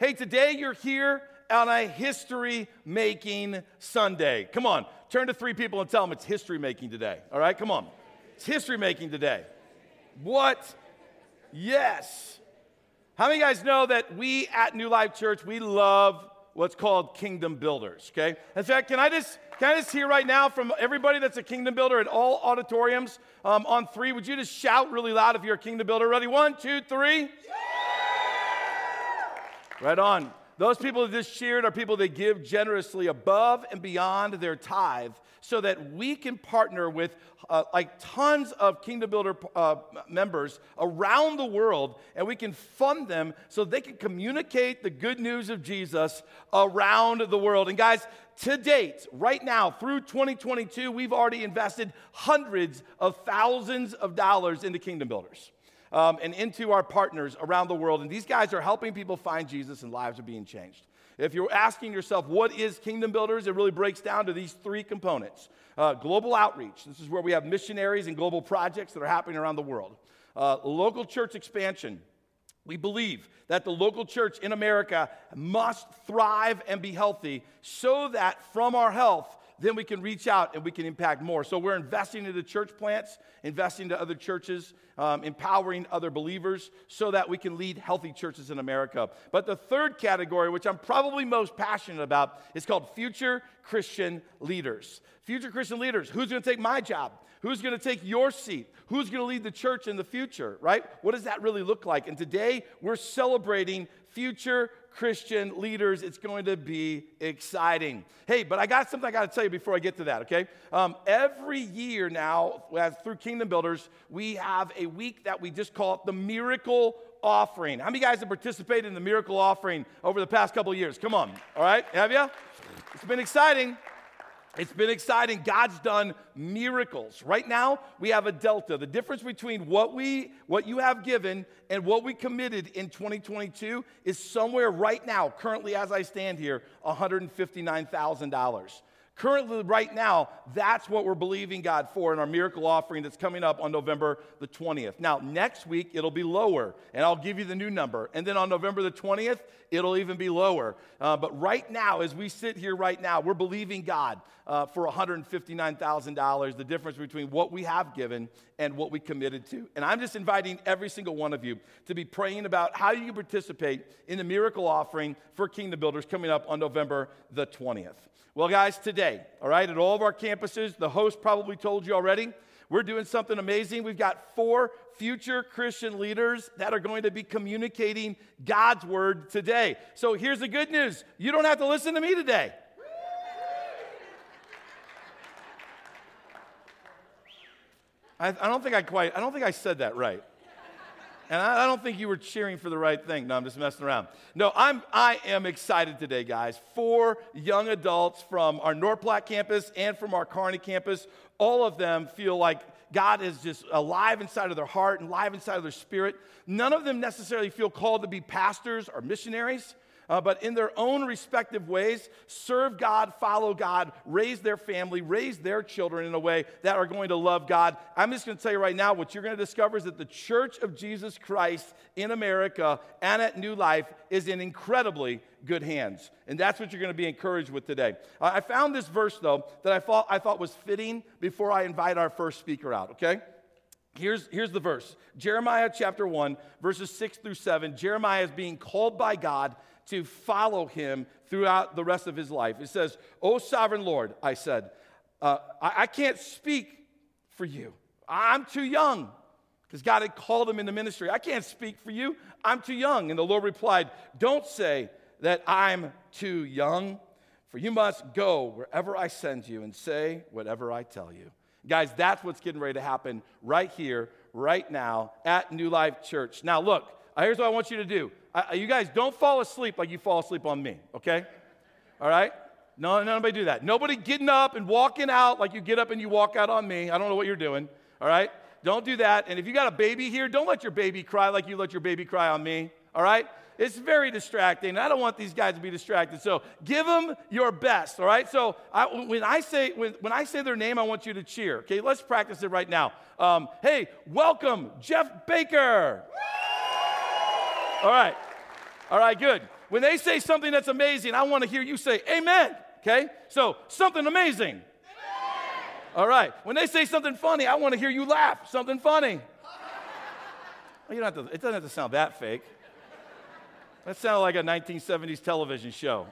Hey, today you're here on a history making Sunday. Come on, turn to three people and tell them it's history making today. All right, come on. It's history making today. What? Yes. How many guys know that we at New Life Church, we love what's called kingdom builders, okay? In fact, can I just can I just hear right now from everybody that's a kingdom builder at all auditoriums um, on three? Would you just shout really loud if you're a kingdom builder? Ready? One, two, three. Yeah! Right on. Those people that just cheered are people that give generously above and beyond their tithe so that we can partner with uh, like tons of Kingdom Builder uh, members around the world and we can fund them so they can communicate the good news of Jesus around the world. And guys, to date, right now, through 2022, we've already invested hundreds of thousands of dollars into Kingdom Builders um, and into our partners around the world. And these guys are helping people find Jesus and lives are being changed. If you're asking yourself, what is Kingdom Builders? It really breaks down to these three components uh, global outreach. This is where we have missionaries and global projects that are happening around the world, uh, local church expansion. We believe that the local church in America must thrive and be healthy so that from our health, then we can reach out and we can impact more. So we're investing into church plants, investing into other churches, um, empowering other believers so that we can lead healthy churches in America. But the third category, which I'm probably most passionate about, is called future Christian leaders. Future Christian leaders. Who's going to take my job? Who's going to take your seat? Who's going to lead the church in the future, right? What does that really look like? And today we're celebrating future Christian leaders. It's going to be exciting. Hey, but I got something I got to tell you before I get to that, okay? Um, every year now, as through Kingdom Builders, we have a week that we just call it the Miracle Offering. How many guys have participated in the Miracle Offering over the past couple of years? Come on, all right? Have you? It's been exciting. It's been exciting. God's done miracles. Right now, we have a delta. The difference between what we what you have given and what we committed in 2022 is somewhere right now, currently as I stand here, $159,000. Currently, right now, that's what we're believing God for in our miracle offering that's coming up on November the 20th. Now, next week, it'll be lower, and I'll give you the new number. And then on November the 20th, it'll even be lower. Uh, but right now, as we sit here right now, we're believing God uh, for $159,000, the difference between what we have given and what we committed to. And I'm just inviting every single one of you to be praying about how you participate in the miracle offering for Kingdom Builders coming up on November the 20th. Well, guys, today, all right, at all of our campuses, the host probably told you already, we're doing something amazing. We've got four future Christian leaders that are going to be communicating God's word today. So here's the good news you don't have to listen to me today. I, I don't think I quite, I don't think I said that right. And I, I, don't think you were cheering for the right thing. No, I'm just messing around. No, I'm, I am excited today, guys. Four young adults from our North Platte campus and from our Kearney campus, all of them feel like God is just alive inside of their heart and alive inside of their spirit. None of them necessarily feel called to be pastors or missionaries uh, but in their own respective ways, serve God, follow God, raise their family, raise their children in a way that are going to love God. I'm just going to tell you right now what you're going to discover is that the Church of Jesus Christ in America and at New Life is in incredibly good hands. And that's what you're going to be encouraged with today. Uh, I found this verse, though, that I thought, I thought was fitting before I invite our first speaker out, okay? Here's, here's the verse Jeremiah chapter 1, verses 6 through 7. Jeremiah is being called by God to follow him throughout the rest of his life. It says, O sovereign Lord, I said, uh, I, I can't speak for you. I'm too young because God had called him into ministry. I can't speak for you. I'm too young. And the Lord replied, Don't say that I'm too young, for you must go wherever I send you and say whatever I tell you. Guys, that's what's getting ready to happen right here, right now at New Life Church. Now, look, here's what I want you to do I, you guys don't fall asleep like you fall asleep on me, okay? All right? No, nobody do that. Nobody getting up and walking out like you get up and you walk out on me. I don't know what you're doing, all right? Don't do that. And if you got a baby here, don't let your baby cry like you let your baby cry on me, all right? It's very distracting. I don't want these guys to be distracted. So give them your best, all right? So I, when, I say, when, when I say their name, I want you to cheer, okay? Let's practice it right now. Um, hey, welcome, Jeff Baker. All right. All right, good. When they say something that's amazing, I want to hear you say amen. Okay? So, something amazing. Amen. All right. When they say something funny, I want to hear you laugh. Something funny. you don't have to, it doesn't have to sound that fake. That sounded like a 1970s television show.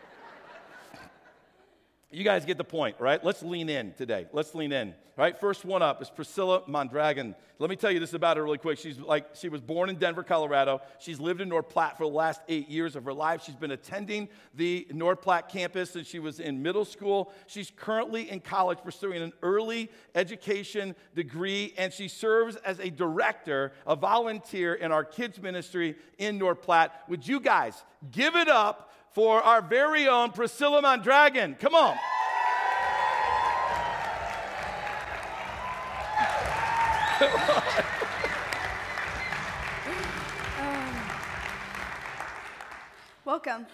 You guys get the point, right? Let's lean in today. Let's lean in. Right? First one up is Priscilla Mondragon. Let me tell you this about her really quick. She's like she was born in Denver, Colorado. She's lived in North Platte for the last eight years of her life. She's been attending the North Platte campus since she was in middle school. She's currently in college pursuing an early education degree, and she serves as a director, a volunteer in our kids ministry in North Platte. Would you guys give it up for our very own Priscilla Mondragon. Come on. Welcome.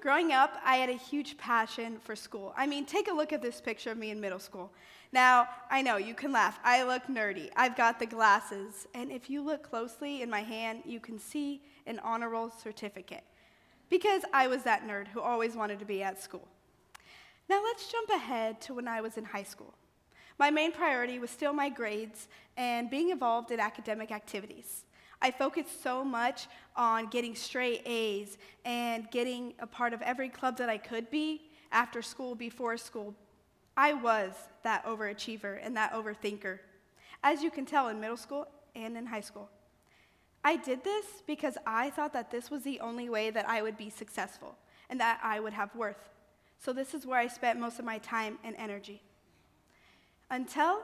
Growing up, I had a huge passion for school. I mean, take a look at this picture of me in middle school. Now, I know you can laugh. I look nerdy. I've got the glasses. And if you look closely in my hand, you can see an honor roll certificate because I was that nerd who always wanted to be at school. Now let's jump ahead to when I was in high school. My main priority was still my grades and being involved in academic activities. I focused so much on getting straight A's and getting a part of every club that I could be after school, before school. I was that overachiever and that overthinker, as you can tell in middle school and in high school. I did this because I thought that this was the only way that I would be successful and that I would have worth. So, this is where I spent most of my time and energy. Until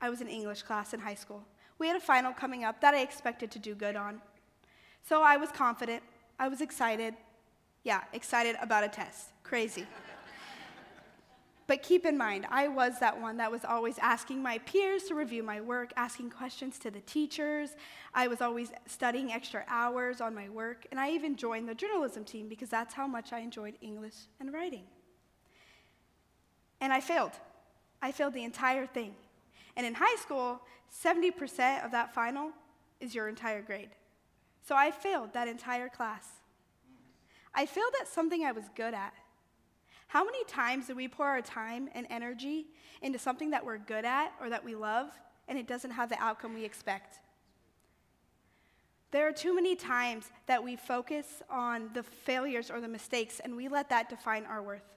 I was in English class in high school. We had a final coming up that I expected to do good on. So, I was confident, I was excited. Yeah, excited about a test. Crazy. But keep in mind, I was that one that was always asking my peers to review my work, asking questions to the teachers. I was always studying extra hours on my work, and I even joined the journalism team because that's how much I enjoyed English and writing. And I failed. I failed the entire thing. And in high school, 70% of that final is your entire grade. So I failed that entire class. I failed at something I was good at. How many times do we pour our time and energy into something that we're good at or that we love and it doesn't have the outcome we expect? There are too many times that we focus on the failures or the mistakes and we let that define our worth.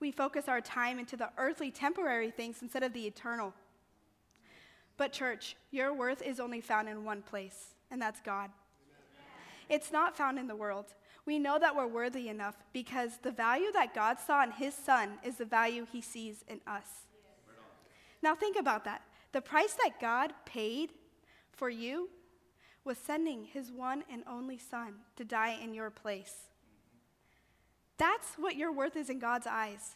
We focus our time into the earthly, temporary things instead of the eternal. But, church, your worth is only found in one place, and that's God. It's not found in the world. We know that we're worthy enough because the value that God saw in his son is the value he sees in us. Now, think about that. The price that God paid for you was sending his one and only son to die in your place. That's what your worth is in God's eyes.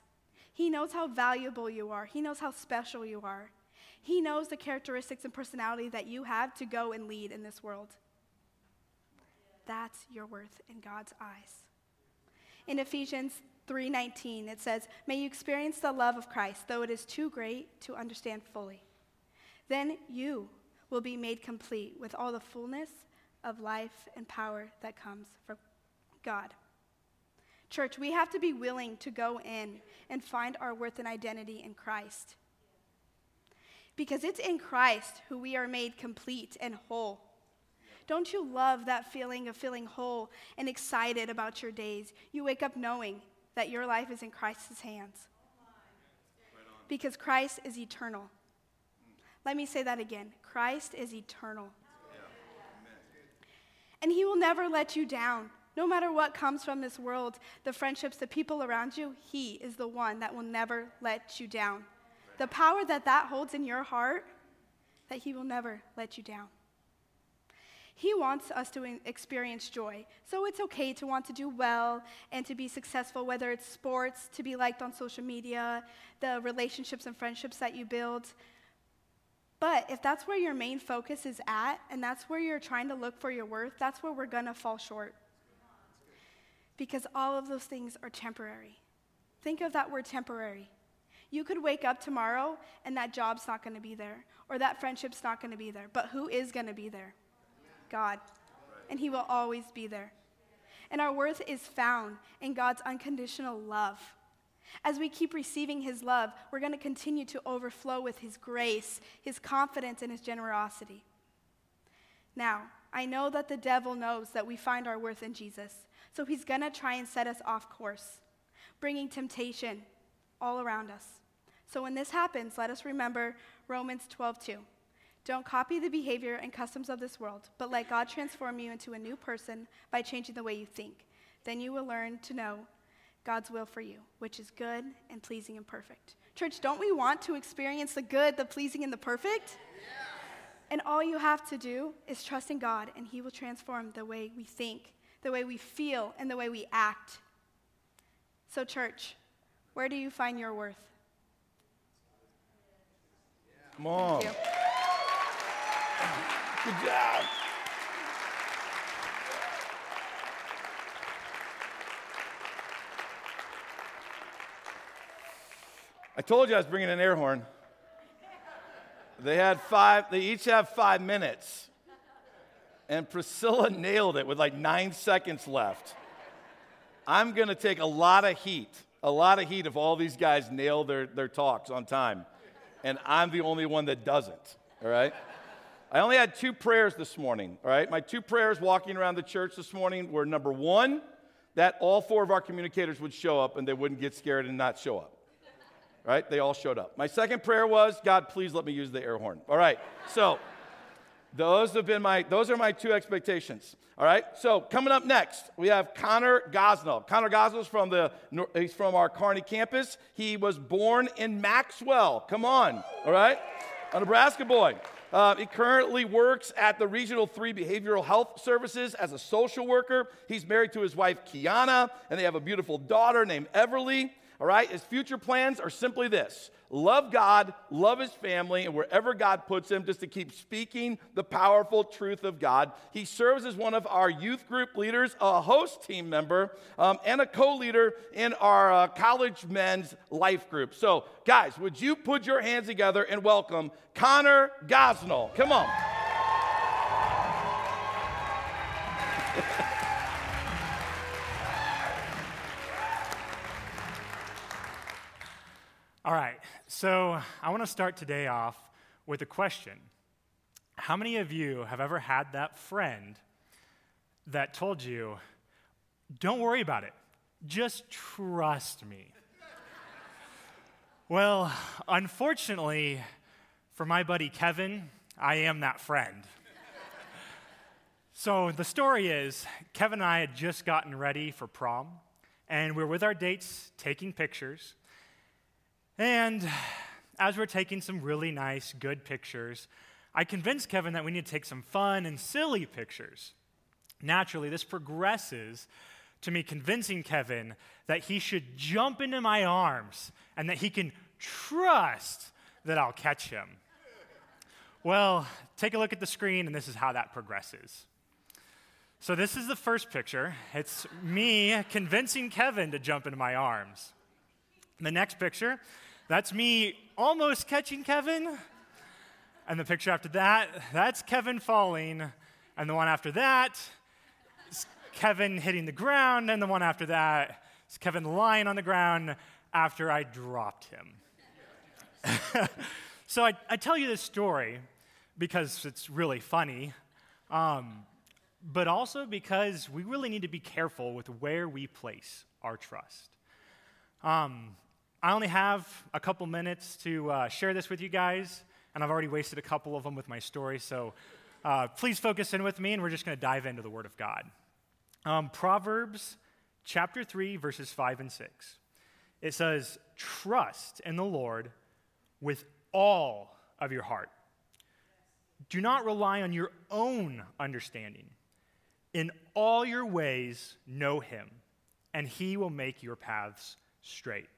He knows how valuable you are, He knows how special you are. He knows the characteristics and personality that you have to go and lead in this world. That's your worth in God's eyes. In Ephesians 3:19 it says, "May you experience the love of Christ, though it is too great to understand fully. Then you will be made complete with all the fullness of life and power that comes from God." Church, we have to be willing to go in and find our worth and identity in Christ. Because it's in Christ who we are made complete and whole. Don't you love that feeling of feeling whole and excited about your days? You wake up knowing that your life is in Christ's hands. Because Christ is eternal. Let me say that again Christ is eternal. And He will never let you down. No matter what comes from this world, the friendships, the people around you, He is the one that will never let you down. The power that that holds in your heart, that He will never let you down. He wants us to experience joy. So it's okay to want to do well and to be successful, whether it's sports, to be liked on social media, the relationships and friendships that you build. But if that's where your main focus is at, and that's where you're trying to look for your worth, that's where we're going to fall short. Because all of those things are temporary. Think of that word temporary. You could wake up tomorrow and that job's not going to be there, or that friendship's not going to be there. But who is going to be there? God. And He will always be there. And our worth is found in God's unconditional love. As we keep receiving His love, we're going to continue to overflow with His grace, His confidence, and His generosity. Now, I know that the devil knows that we find our worth in Jesus, so he's going to try and set us off course, bringing temptation all around us. So when this happens, let us remember Romans 12:2. Don't copy the behavior and customs of this world, but let God transform you into a new person by changing the way you think. Then you will learn to know God's will for you, which is good and pleasing and perfect. Church, don't we want to experience the good, the pleasing, and the perfect? And all you have to do is trust in God, and He will transform the way we think, the way we feel, and the way we act. So, church, where do you find your worth? Come on. Good job. I told you I was bringing an air horn. They had five, they each have five minutes. And Priscilla nailed it with like nine seconds left. I'm going to take a lot of heat, a lot of heat if all these guys nail their, their talks on time. And I'm the only one that doesn't, all right? I only had two prayers this morning, all right? My two prayers walking around the church this morning were number one, that all four of our communicators would show up and they wouldn't get scared and not show up. Right? They all showed up. My second prayer was, God, please let me use the air horn. All right. So those have been my those are my two expectations. All right. So coming up next, we have Connor Gosnell. Connor Gosnell is from the he's from our Kearney campus. He was born in Maxwell. Come on. All right. A Nebraska boy. Uh, he currently works at the Regional 3 Behavioral Health Services as a social worker. He's married to his wife, Kiana, and they have a beautiful daughter named Everly. All right? His future plans are simply this love God, love his family, and wherever God puts him, just to keep speaking the powerful truth of God. He serves as one of our youth group leaders, a host team member, um, and a co leader in our uh, college men's life group. So, guys, would you put your hands together and welcome Connor Gosnell? Come on. So I want to start today off with a question. How many of you have ever had that friend that told you, don't worry about it, just trust me? well, unfortunately, for my buddy Kevin, I am that friend. so the story is Kevin and I had just gotten ready for prom, and we were with our dates taking pictures. And as we're taking some really nice, good pictures, I convinced Kevin that we need to take some fun and silly pictures. Naturally, this progresses to me convincing Kevin that he should jump into my arms and that he can trust that I'll catch him. Well, take a look at the screen, and this is how that progresses. So, this is the first picture. It's me convincing Kevin to jump into my arms. The next picture that's me almost catching Kevin. And the picture after that, that's Kevin falling. And the one after that is Kevin hitting the ground. And the one after that is Kevin lying on the ground after I dropped him. so I, I, tell you this story because it's really funny, um, but also because we really need to be careful with where we place our trust. Um, I only have a couple minutes to uh, share this with you guys, and I've already wasted a couple of them with my story, so uh, please focus in with me, and we're just going to dive into the Word of God. Um, Proverbs chapter 3, verses 5 and 6. It says, Trust in the Lord with all of your heart. Do not rely on your own understanding. In all your ways, know him, and he will make your paths straight.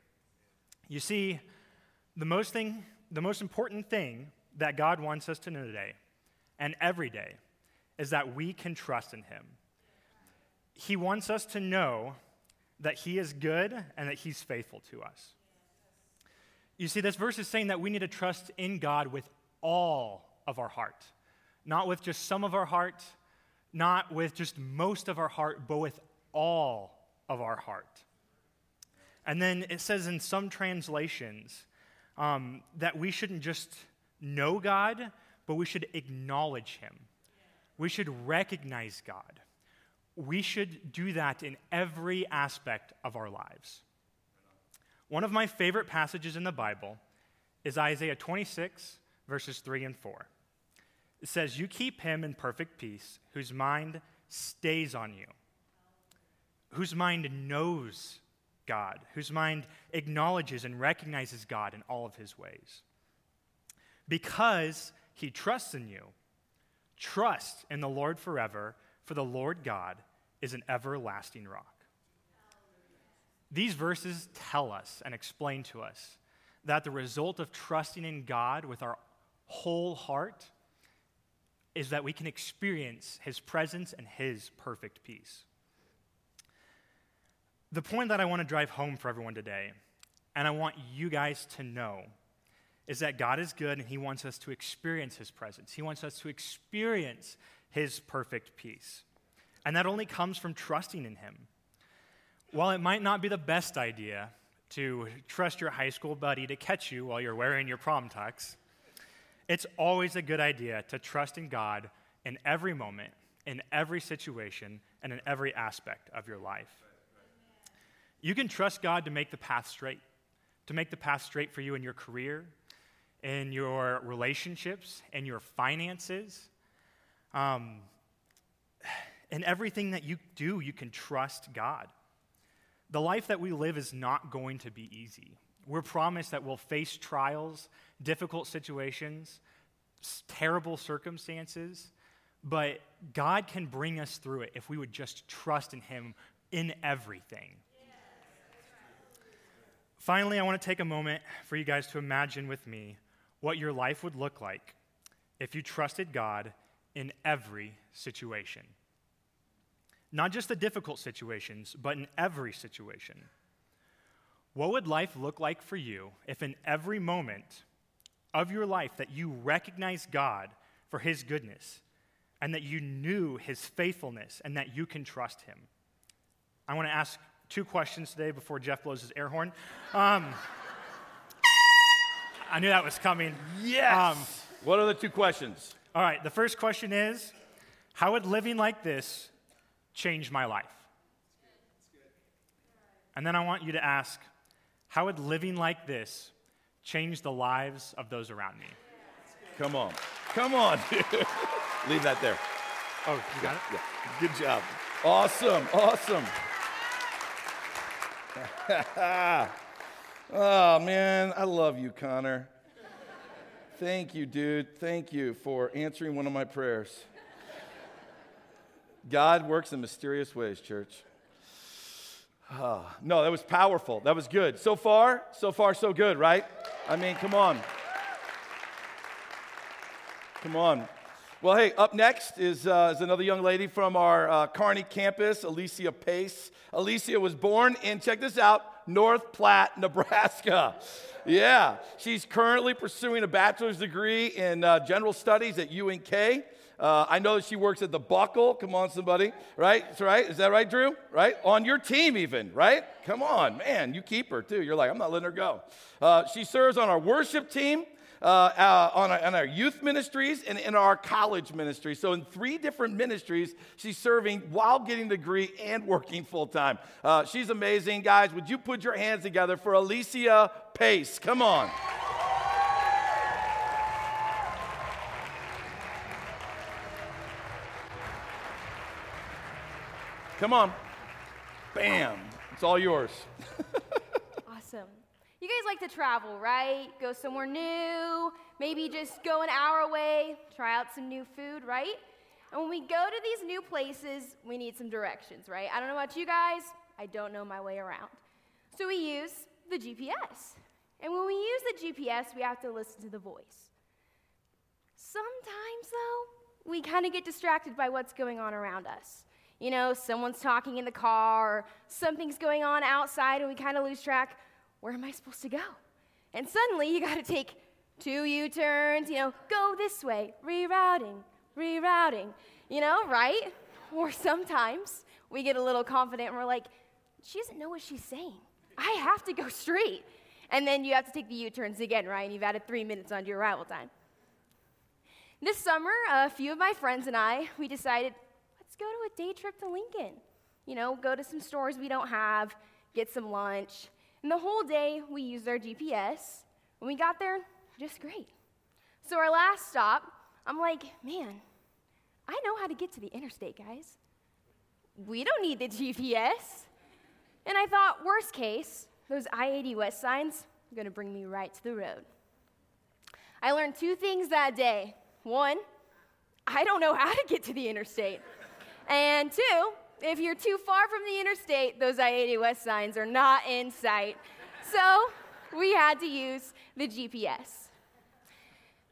You see, the most thing, the most important thing that God wants us to know today and every day is that we can trust in him. He wants us to know that he is good and that he's faithful to us. You see, this verse is saying that we need to trust in God with all of our heart, not with just some of our heart, not with just most of our heart, but with all of our heart. And then it says in some translations um, that we shouldn't just know God, but we should acknowledge Him. We should recognize God. We should do that in every aspect of our lives. One of my favorite passages in the Bible is Isaiah 26, verses 3 and 4. It says, You keep him in perfect peace, whose mind stays on you, whose mind knows God, whose mind acknowledges and recognizes God in all of his ways. Because he trusts in you, trust in the Lord forever, for the Lord God is an everlasting rock. These verses tell us and explain to us that the result of trusting in God with our whole heart is that we can experience His presence and His perfect peace. The point that I want to drive home for everyone today, and I want you guys to know, is that God is good and He wants us to experience His presence. He wants us to experience His perfect peace. And that only comes from trusting in Him. While it might not be the best idea to trust your high school buddy to catch you while you're wearing your prom tux, it's always a good idea to trust in God in every moment, in every situation, and in every aspect of your life. You can trust God to make the path straight, to make the path straight for you in your career, in your relationships, in your finances. Um, in everything that you do, you can trust God. The life that we live is not going to be easy. We're promised that we'll face trials, difficult situations, terrible circumstances, but God can bring us through it if we would just trust in Him in everything. Finally, I want to take a moment for you guys to imagine with me what your life would look like if you trusted God in every situation. Not just the difficult situations, but in every situation. What would life look like for you if in every moment of your life that you recognize God for his goodness and that you knew his faithfulness and that you can trust him? I want to ask two questions today before Jeff blows his air horn. Um, I knew that was coming. Yes. Um, what are the two questions? All right, the first question is How would living like this change my life? And then I want you to ask, how would living like this change the lives of those around me? Come on. Come on, Leave that there. Oh, you got it? Yeah. Good job. Awesome. Awesome. oh, man. I love you, Connor. Thank you, dude. Thank you for answering one of my prayers. God works in mysterious ways, church. Oh, no, that was powerful. That was good. So far, so far, so good, right? I mean, come on. Come on. Well, hey, up next is, uh, is another young lady from our uh, Kearney campus, Alicia Pace. Alicia was born in, check this out, North Platte, Nebraska. Yeah, she's currently pursuing a bachelor's degree in uh, general studies at UNK. Uh, I know that she works at the Buckle. Come on, somebody. Right? That's right. Is that right, Drew? Right? On your team, even. Right? Come on, man. You keep her too. You're like, I'm not letting her go. Uh, she serves on our worship team. Uh, uh, on, our, on, our, youth ministries and in our college ministry. So, in three different ministries, she's serving while getting the degree and working full time. Uh, she's amazing. Guys, would you put your hands together for Alicia Pace? Come on. Come on. Bam. It's all yours. awesome. You guys like to travel, right? Go somewhere new, maybe just go an hour away, try out some new food, right? And when we go to these new places, we need some directions, right? I don't know about you guys, I don't know my way around. So we use the GPS. And when we use the GPS, we have to listen to the voice. Sometimes, though, we kind of get distracted by what's going on around us. You know, someone's talking in the car, or something's going on outside, and we kind of lose track. Where am I supposed to go? And suddenly you got to take two U turns, you know, go this way, rerouting, rerouting, you know, right? Or sometimes we get a little confident and we're like, she doesn't know what she's saying. I have to go straight. And then you have to take the U turns again, right? And you've added three minutes onto your arrival time. This summer, a few of my friends and I, we decided, let's go to a day trip to Lincoln. You know, go to some stores we don't have, get some lunch. And the whole day, we used our GPS. When we got there, just great. So, our last stop, I'm like, man, I know how to get to the interstate, guys. We don't need the GPS. And I thought, worst case, those I 80 West signs are going to bring me right to the road. I learned two things that day. One, I don't know how to get to the interstate. And two, if you're too far from the interstate, those I 80 West signs are not in sight. So we had to use the GPS.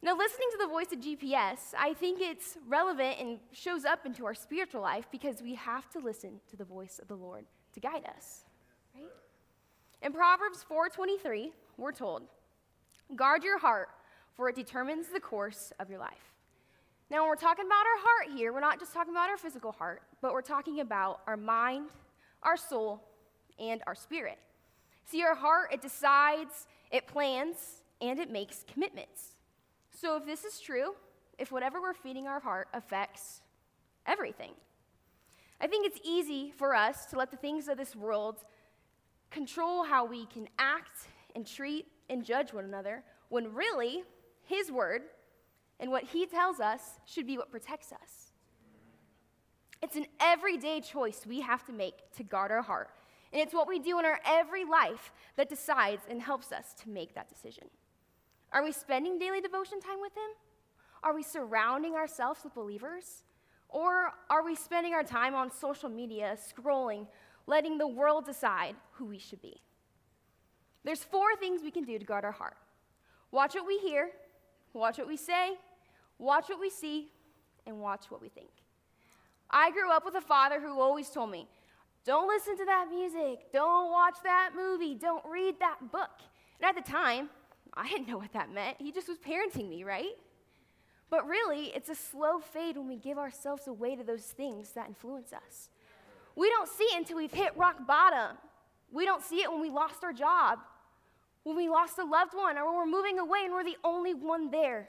Now, listening to the voice of GPS, I think it's relevant and shows up into our spiritual life because we have to listen to the voice of the Lord to guide us, right? In Proverbs 4:23, we're told, "Guard your heart, for it determines the course of your life." Now, when we're talking about our heart here, we're not just talking about our physical heart, but we're talking about our mind, our soul, and our spirit. See, our heart, it decides, it plans, and it makes commitments. So, if this is true, if whatever we're feeding our heart affects everything, I think it's easy for us to let the things of this world control how we can act and treat and judge one another, when really, His word and what He tells us should be what protects us. It's an everyday choice we have to make to guard our heart. And it's what we do in our every life that decides and helps us to make that decision. Are we spending daily devotion time with Him? Are we surrounding ourselves with believers? Or are we spending our time on social media, scrolling, letting the world decide who we should be? There's four things we can do to guard our heart watch what we hear, watch what we say, watch what we see, and watch what we think. I grew up with a father who always told me, don't listen to that music, don't watch that movie, don't read that book. And at the time, I didn't know what that meant. He just was parenting me, right? But really, it's a slow fade when we give ourselves away to those things that influence us. We don't see it until we've hit rock bottom. We don't see it when we lost our job, when we lost a loved one, or when we're moving away and we're the only one there.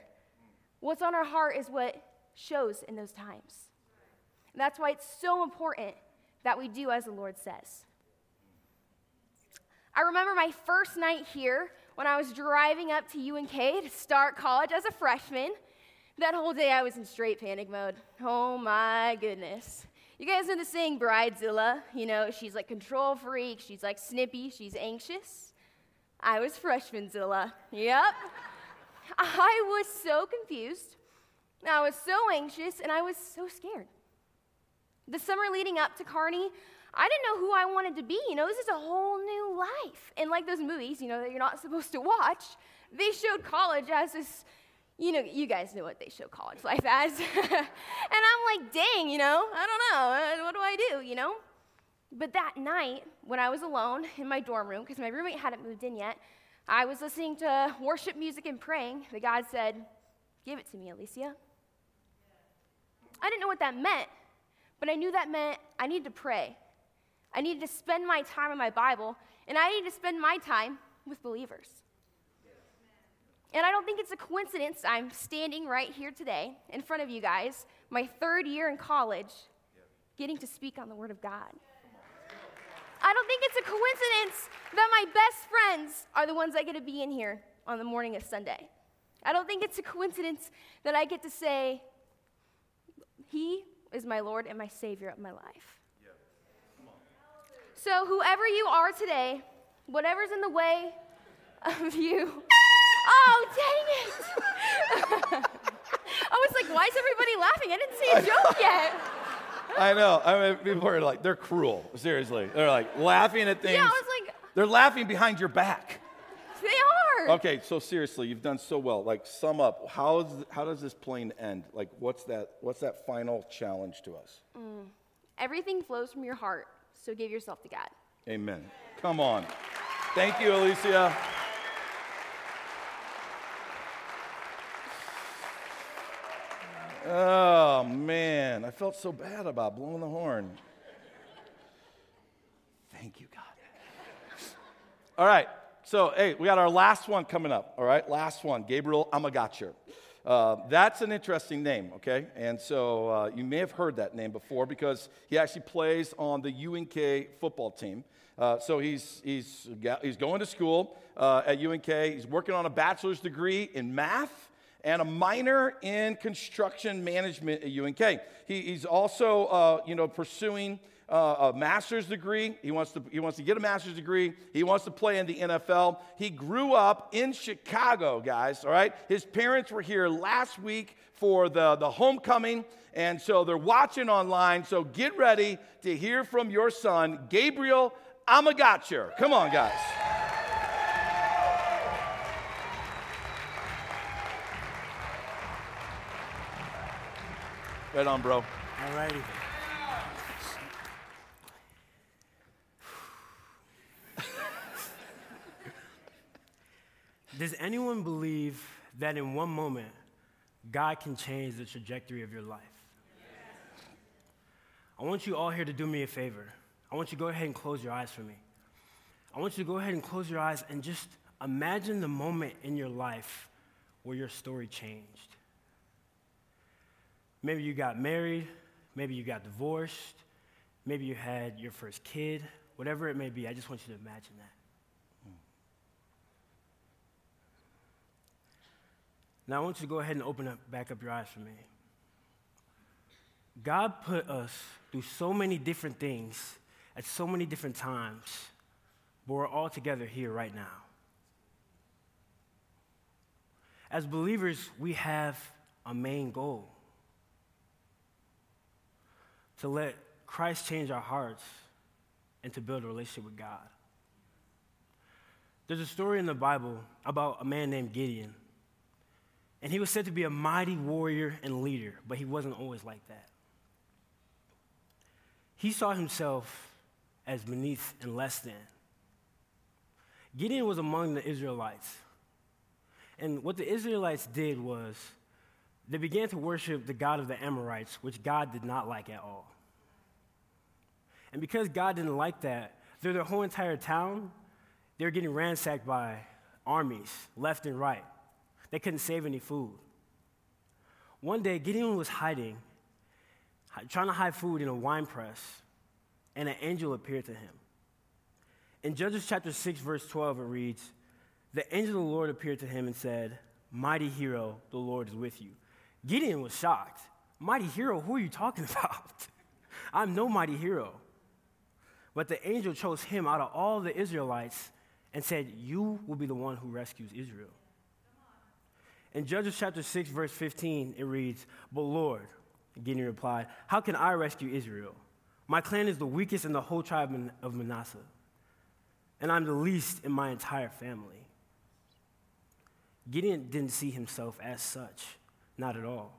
What's on our heart is what shows in those times. And that's why it's so important that we do as the Lord says. I remember my first night here when I was driving up to UNK to start college as a freshman. That whole day I was in straight panic mode. Oh my goodness. You guys know the saying Bridezilla? You know, she's like control freak, she's like snippy, she's anxious. I was freshmanzilla. Yep. I was so confused. I was so anxious and I was so scared. The summer leading up to Kearney, I didn't know who I wanted to be. You know, this is a whole new life. And like those movies, you know, that you're not supposed to watch, they showed college as this, you know, you guys know what they show college life as. and I'm like, dang, you know, I don't know. Uh, what do I do, you know? But that night, when I was alone in my dorm room, because my roommate hadn't moved in yet, I was listening to worship music and praying. The God said, Give it to me, Alicia. I didn't know what that meant, but I knew that meant I needed to pray. I needed to spend my time in my Bible, and I needed to spend my time with believers. And I don't think it's a coincidence I'm standing right here today in front of you guys, my third year in college, getting to speak on the Word of God. I don't think it's a coincidence that my best friends are the ones I get to be in here on the morning of Sunday. I don't think it's a coincidence that I get to say, He is my Lord and my Savior of my life. So, whoever you are today, whatever's in the way of you, oh, dang it! I was like, why is everybody laughing? I didn't see a joke yet. I know. I mean, people are like, they're cruel. Seriously. They're like laughing at things. Yeah, I was like, uh, They're laughing behind your back. they are. Okay, so seriously, you've done so well. Like, sum up. How, is, how does this plane end? Like, what's that, what's that final challenge to us? Mm, everything flows from your heart, so give yourself to God. Amen. Come on. Thank you, Alicia. Oh, man. I felt so bad about blowing the horn. Thank you, God. All right. So, hey, we got our last one coming up. All right. Last one Gabriel Amagacher. Uh, that's an interesting name, okay? And so uh, you may have heard that name before because he actually plays on the UNK football team. Uh, so he's, he's, he's going to school uh, at UNK. He's working on a bachelor's degree in math and a minor in construction management at UNK. He, he's also, uh, you know, pursuing uh, a master's degree. He wants, to, he wants to get a master's degree. He wants to play in the NFL. He grew up in Chicago, guys, all right? His parents were here last week for the, the homecoming, and so they're watching online. So get ready to hear from your son, Gabriel Amagacher. Come on, guys. Right on, bro. All righty. Does anyone believe that in one moment, God can change the trajectory of your life? I want you all here to do me a favor. I want you to go ahead and close your eyes for me. I want you to go ahead and close your eyes and just imagine the moment in your life where your story changed. Maybe you got married, maybe you got divorced, maybe you had your first kid, whatever it may be. I just want you to imagine that. Hmm. Now, I want you to go ahead and open up, back up your eyes for me. God put us through so many different things at so many different times, but we're all together here right now. As believers, we have a main goal to let Christ change our hearts and to build a relationship with God. There's a story in the Bible about a man named Gideon. And he was said to be a mighty warrior and leader, but he wasn't always like that. He saw himself as beneath and less than. Gideon was among the Israelites. And what the Israelites did was they began to worship the God of the Amorites, which God did not like at all. And because God didn't like that, through their whole entire town, they were getting ransacked by armies left and right. They couldn't save any food. One day, Gideon was hiding, trying to hide food in a wine press, and an angel appeared to him. In Judges chapter 6, verse 12, it reads The angel of the Lord appeared to him and said, Mighty hero, the Lord is with you. Gideon was shocked. Mighty hero, who are you talking about? I'm no mighty hero. But the angel chose him out of all the Israelites and said, You will be the one who rescues Israel. In Judges chapter 6, verse 15, it reads, But Lord, Gideon replied, How can I rescue Israel? My clan is the weakest in the whole tribe of Manasseh, and I'm the least in my entire family. Gideon didn't see himself as such, not at all.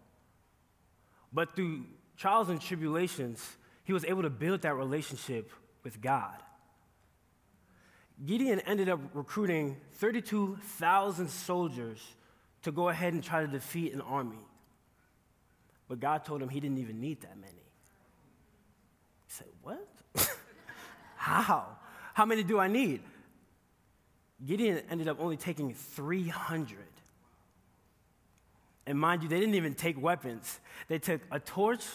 But through trials and tribulations, he was able to build that relationship with God. Gideon ended up recruiting 32,000 soldiers to go ahead and try to defeat an army. But God told him he didn't even need that many. He said, What? How? How many do I need? Gideon ended up only taking 300. And mind you, they didn't even take weapons. They took a torch,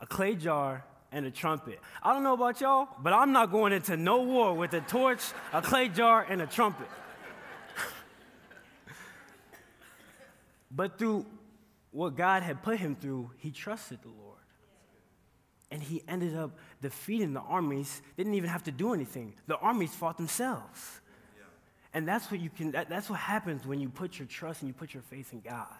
a clay jar, and a trumpet. I don't know about y'all, but I'm not going into no war with a torch, a clay jar, and a trumpet. But through what God had put him through, he trusted the Lord. And he ended up defeating the armies. They didn't even have to do anything. The armies fought themselves. Yeah. And that's what you can that, that's what happens when you put your trust and you put your faith in God.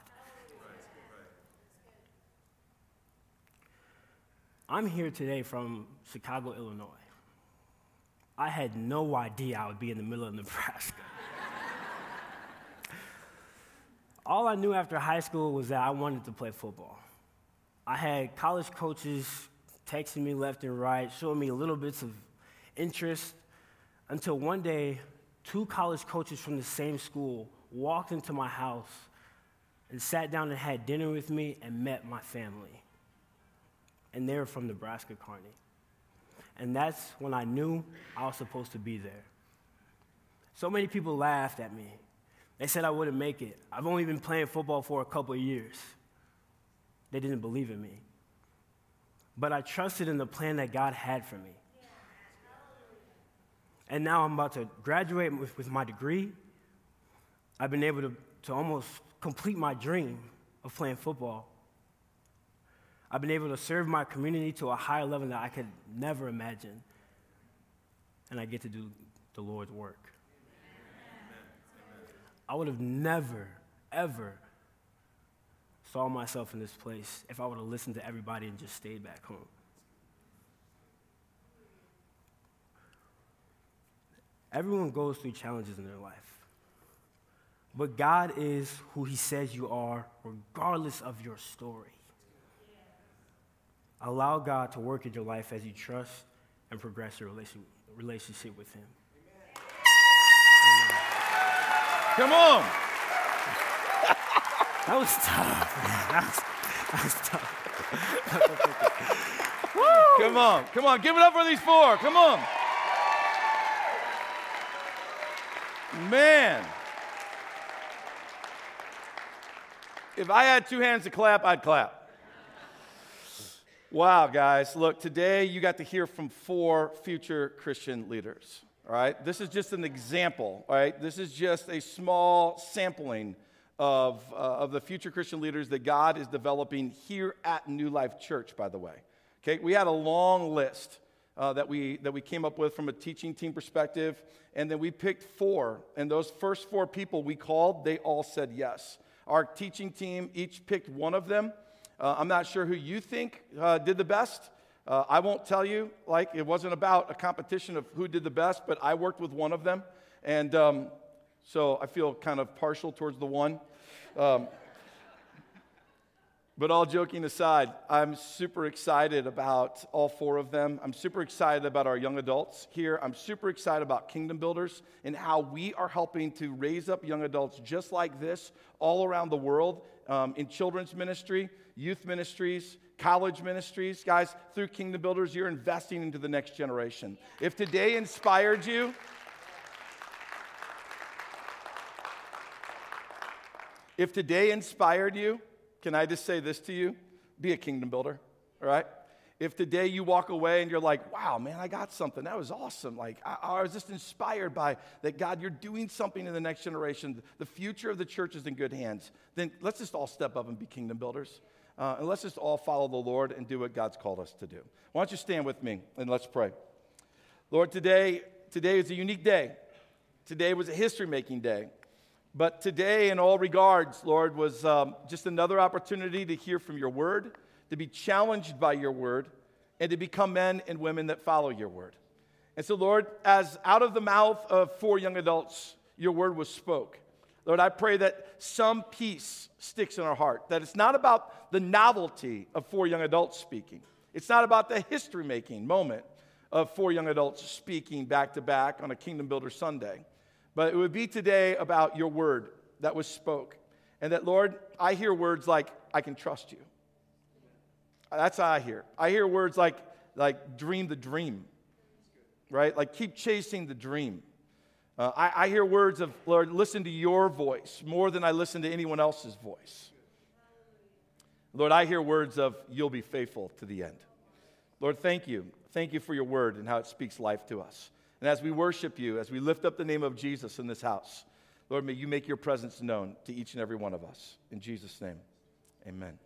I'm here today from Chicago, Illinois. I had no idea I would be in the middle of Nebraska all I knew after high school was that I wanted to play football. I had college coaches texting me left and right, showing me little bits of interest, until one day, two college coaches from the same school walked into my house and sat down and had dinner with me and met my family. And they were from Nebraska Kearney. And that's when I knew I was supposed to be there. So many people laughed at me. They said I wouldn't make it. I've only been playing football for a couple years. They didn't believe in me. But I trusted in the plan that God had for me. And now I'm about to graduate with, with my degree. I've been able to, to almost complete my dream of playing football. I've been able to serve my community to a higher level that I could never imagine. And I get to do the Lord's work. I would have never, ever saw myself in this place if I would have listened to everybody and just stayed back home. Everyone goes through challenges in their life. But God is who He says you are, regardless of your story. Allow God to work in your life as you trust and progress your relationship with Him. Come on. That was tough. That was, that was tough. Come on. Come on. Give it up for these four. Come on. Man. If I had two hands to clap, I'd clap. Wow, guys. Look, today you got to hear from four future Christian leaders. All right? This is just an example, all right? This is just a small sampling of, uh, of the future Christian leaders that God is developing here at New Life Church, by the way. Okay, we had a long list uh, that, we, that we came up with from a teaching team perspective, and then we picked four. And those first four people we called, they all said yes. Our teaching team each picked one of them. Uh, I'm not sure who you think uh, did the best. Uh, I won't tell you, like, it wasn't about a competition of who did the best, but I worked with one of them. And um, so I feel kind of partial towards the one. Um, but all joking aside, I'm super excited about all four of them. I'm super excited about our young adults here. I'm super excited about Kingdom Builders and how we are helping to raise up young adults just like this all around the world um, in children's ministry, youth ministries, college ministries. Guys, through Kingdom Builders, you're investing into the next generation. If today inspired you, if today inspired you, can I just say this to you? Be a kingdom builder, all right? If today you walk away and you're like, wow, man, I got something. That was awesome. Like, I, I, was just inspired by that, God, you're doing something in the next generation. The future of the church is in good hands. Then let's just all step up and be kingdom builders. Uh, and let's just all follow the Lord and do what God's called us to do. Why don't you stand with me and let's pray. Lord, today, today is a unique day. Today was a history making day. But today, in all regards, Lord, was um, just another opportunity to hear from your word, to be challenged by your word, and to become men and women that follow your word. And so, Lord, as out of the mouth of four young adults, your word was spoke. Lord, I pray that some peace sticks in our heart, that it's not about the novelty of four young adults speaking. It's not about the history making moment of four young adults speaking back to back on a Kingdom Builder Sunday. But it would be today about your word that was spoke. And that, Lord, I hear words like, I can trust you. That's how I hear. I hear words like, like dream the dream, right? Like keep chasing the dream. Uh, I, I hear words of, Lord, listen to your voice more than I listen to anyone else's voice. Lord, I hear words of, you'll be faithful to the end. Lord, thank you. Thank you for your word and how it speaks life to us. And as we worship you, as we lift up the name of Jesus in this house, Lord, may you make your presence known to each and every one of us. In Jesus' name, amen.